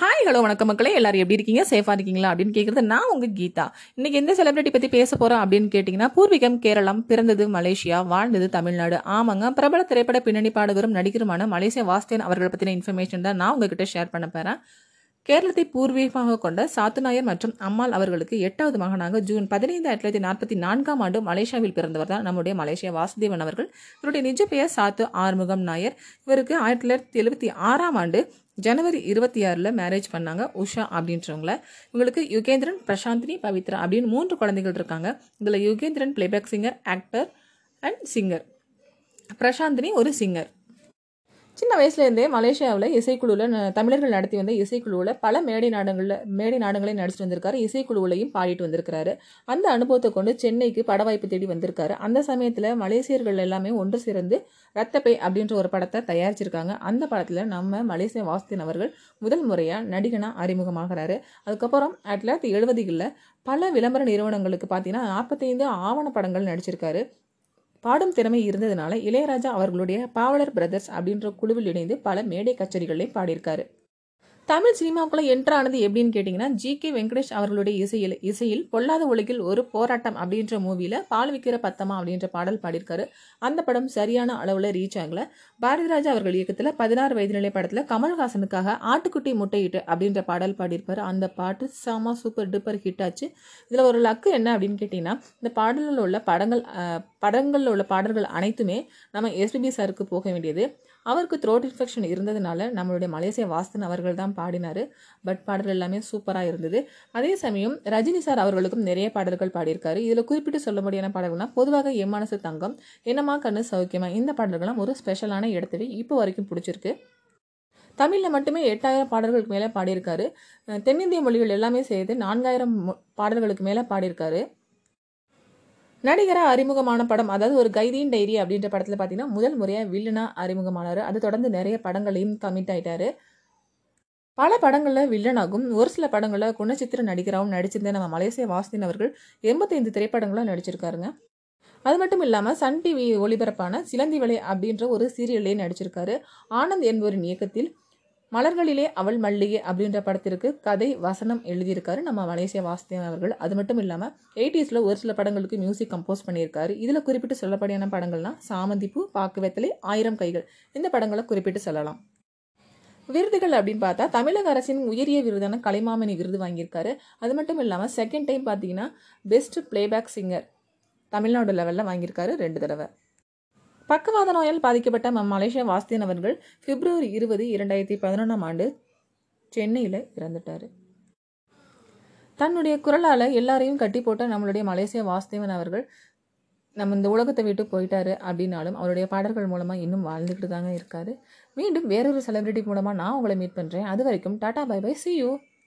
Hi hello வணக்கம் மக்களே. எல்லாரும் எப்படி இருக்கீங்க? சேஃபாக இருக்கீங்களா? அப்படின்னு கேட்குறது நான் உங்கள் கீதா. இன்னைக்கு எந்த செலிபிரிட்டி பற்றி பேச போகிறோம் அப்படின்னு கேட்டிங்கன்னா பூர்வீகம் கேரளம் பிறந்தது மலேசியா வாழ்ந்தது தமிழ்நாடு. ஆமாங்க பிரபல திரைப்பட பின்னணி பாடகரும் நடிகருமான மலேசியா வாஸ்தேன் அவர்களை பற்றின இன்ஃபர்மேஷன் தான் நான் உங்ககிட்ட ஷேர் பண்ண போகிறேன் கேரளத்தை பூர்வீகமாக கொண்ட சாத்துநாயர் மற்றும் அம்மாள் அவர்களுக்கு எட்டாவது மகனாக ஜூன் பதினைந்து ஆயிரத்தி தொள்ளாயிரத்தி நாற்பத்தி நான்காம் ஆண்டு மலேசியாவில் பிறந்தவர் தான் நம்முடைய மலேசியா வாசுதேவன் அவர்கள். இவருடைய நிஜ பெயர் சாத்து ஆறுமுகம் நாயர். இவருக்கு ஆயிரத்தி தொள்ளாயிரத்தி எழுபத்தி ஆறாம் ஆண்டு ஜனவரி இருபத்தி ஆறில் மேரேஜ் பண்ணாங்க உஷா அப்படின்றவங்கள. இவங்களுக்கு யுகேந்திரன் பிரசாந்தினி பவித்ரா அப்படின்னு மூன்று குழந்தைகள் இருக்காங்க. இதில் Yugendran playback singer actor and singer Prasanthini ஒரு சிங்கர் சின்ன வயசுலேருந்தே மலேசியாவில் இசைக்குழுவில் தமிழர்கள் நடத்தி வந்த இசைக்குழுவில் பல மேடை நாடங்களில் மேடை நாடங்களையும் நடிச்சிட்டு வந்திருக்காரு. இசைக்குழுவிலையும் பாடிட்டு வந்திருக்கிறாரு. அந்த அனுபவத்தை கொண்டு சென்னைக்கு பட வாய்ப்பு தேடி வந்திருக்காரு. அந்த சமயத்தில் மலேசியர்கள் எல்லாமே ஒன்று சேர்ந்து ரத்தப்பை அப்படின்ற ஒரு படத்தை தயாரிச்சிருக்காங்க. அந்த படத்தில் நம்ம மலேசிய வாஸ்தின் அவர்கள் முதல் முறையாக நடிகனாக அறிமுகமாகிறாரு. அதுக்கப்புறம் ஆயிரத்தி தொள்ளாயிரத்தி எழுபதுகளில் பல விளம்பர நிறுவனங்களுக்கு பார்த்தீங்கன்னா நாற்பத்தைந்து ஆவண படங்கள் நடிச்சிருக்காரு. பாடும் திறமை இருந்ததுனால இளையராஜா அவர்களுடைய பாவலர் பிரதர்ஸ் அப்படின்ற குழுவில் இணைந்து பல மேடை கச்சேரிகளையும் பாடியிருக்காரு. தமிழ் சினிமாவுக்குள்ள என்ட்ரு ஆனது எப்படின்னு கேட்டிங்கன்னா ஜி. கே. வெங்கடேஷ் அவர்களுடைய இசையில் இசையில் பொல்லாத உலகில் ஒரு போராட்டம் அப்படின்ற மூவியில் பால் விக்கிற பத்தமா அப்படின்ற பாடல் பாடியிருக்காரு. அந்த படம் சரியான அளவில் ரீச் ஆகல. பாரதிராஜா அவர்கள் இயக்கத்தில் பதினாறு வயது நிலை படத்தில் கமல்ஹாசனுக்காக ஆட்டுக்குட்டி முட்டையிட்டு அப்படின்ற பாடல் பாடியிருப்பார். அந்த பாட்டு செம சூப்பர் டூப்பர் ஹிட் ஆச்சு. இதில் ஒரு லக்கு என்ன அப்படின்னு கேட்டிங்கன்னா இந்த பாடலில் உள்ள படங்கள் படங்களில் உள்ள பாடல்கள் அனைத்துமே நம்ம எஸ்பிபி சாருக்கு போக வேண்டியது. அவருக்கு த்ரோட் இன்ஃபெக்ஷன் இருந்ததுனால நம்மளுடைய மலேசிய வாஸ்தன் அவர்கள் தான் பாடினார். பட் பாடல் எல்லாமே சூப்பராக இருந்தது. அதே சமயம் ரஜினி சார் அவர்களுக்கும் நிறைய பாடல்கள் பாடியிருக்காரு. இதில் குறிப்பிட்டு சொல்லும்படியான பாடல்கள்னா பொதுவாக எம்மனசு தங்கம் என்னமா கண்ணு சௌக்கியமா இந்த பாடல்கள்லாம் ஒரு ஸ்பெஷலான இடத்துல இப்போ வரைக்கும் பிடிச்சிருக்கு. தமிழில் மட்டுமே எட்டாயிரம் பாடல்களுக்கு மேலே பாடியிருக்காரு. தென்னிந்திய மொழிகள் எல்லாமே சேர்த்து நான்காயிரம் பாடல்களுக்கு மேலே பாடியிருக்காரு. நடிகராக அறிமுகமான படம் அதாவது ஒரு கைதியின் டைரி அப்படின்ற படத்தில் பார்த்தீங்கன்னா முதல் முறையாக வில்லனா அறிமுகமானார். அது தொடர்ந்து நிறைய படங்களையும் கமிட் ஆயிட்டாரு. பல படங்களில் வில்லனாகும் ஒரு சில படங்களில் குணச்சித்திர நடிகராகவும் நடிச்சிருந்த நம்ம மலேசிய வாசுதேன் அவர்கள் எண்பத்தைந்து திரைப்படங்களும் நடிச்சிருக்காருங்க. அது மட்டும் இல்லாமல் சன் டிவி ஒளிபரப்பான சிலந்தி வலை அப்படின்ற ஒரு சீரியல்லையும் நடிச்சிருக்காரு. ஆனந்த் என்பவரின் இயக்கத்தில் மலர்களிலே அவள் மல்லிகை அப்படின்ற படத்திற்கு கதை வசனம் எழுதியிருக்காரு நம்ம மலேசிய வாசுதேவன் அவர்கள். அது மட்டும் இல்லாமல் எயிட்டிஸில் ஒரு சில படங்களுக்கு மியூசிக் கம்போஸ் பண்ணியிருக்காரு. இதில் குறிப்பிட்டு சொல்லப்படியான படங்கள்னா சாமந்திப்பூ பாக்கு வெத்தலை ஆயிரம் கைகள். இந்த படங்களை குறிப்பிட்டு சொல்லலாம். விருதுகள் அப்படின்னு பார்த்தா தமிழக அரசின் உயரிய விருதான கலைமாமணி விருது வாங்கியிருக்காரு. அது மட்டும் இல்லாமல் செகண்ட் டைம் பார்த்தீங்கன்னா பெஸ்ட் பிளேபேக் சிங்கர் தமிழ்நாடு லெவலில் வாங்கியிருக்காரு ரெண்டு தடவை. பக்கவாத நோயால் பாதிக்கப்பட்ட ம- மலேசியா வாஸ்தேன் அவர்கள் பிப்ரவரி இருபது இரண்டாயிரத்தி பதினொன்றாம் ஆண்டு சென்னையில் இறந்துட்டார். தன்னுடைய குரலால் எல்லாரையும் கட்டி போட்ட நம்மளுடைய மலேசியா வாஸ்தேவன் அவர்கள் நம்ம இந்த உலகத்தை விட்டு போயிட்டாரு அப்படின்னாலும் அவருடைய பாடல்கள் மூலமாக இன்னும் வாழ்ந்துக்கிட்டு தாங்க இருக்காரு. மீண்டும் வேறொரு செலிபிரிட்டி மூலமாக நான் உங்களை மீட் பண்ணுறேன் அது வரைக்கும் tata bye bye. See you